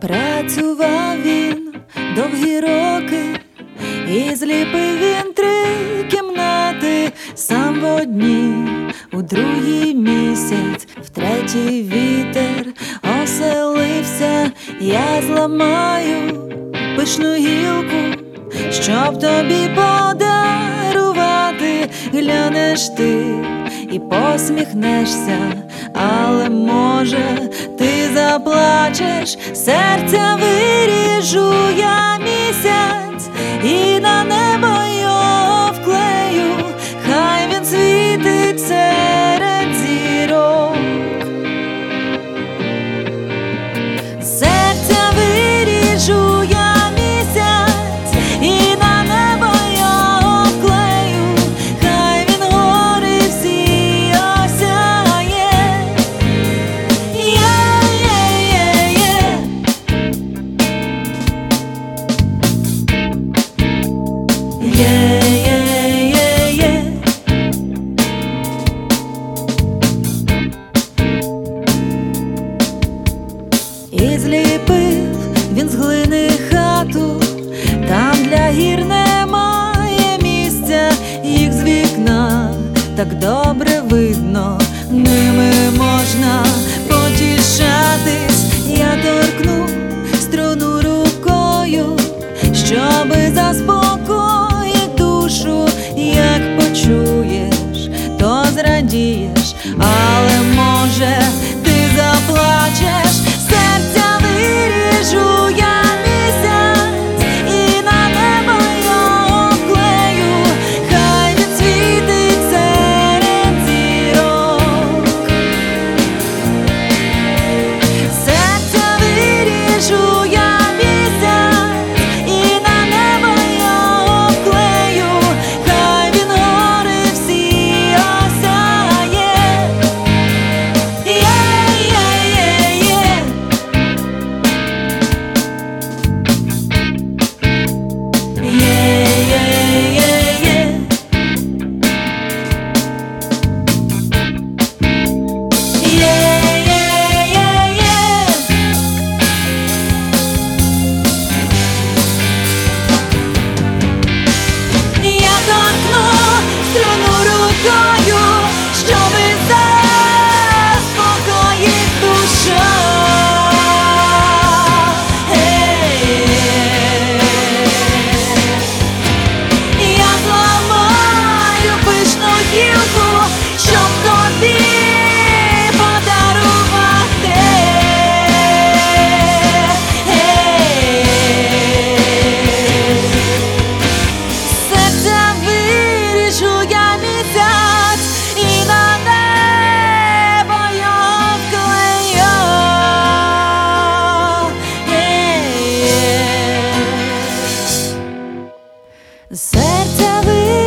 Працював він довгі роки, і зліпив він три кімнати, сам в одній, у другий місяць, в третій вітер оселився, я зламаю пишну гілку, щоб тобі подарувати, глянеш ти і посміхнешся, але може ти заплачеш, серця виріжу я місяць і на небо так добре видно, ними можна. серця ви.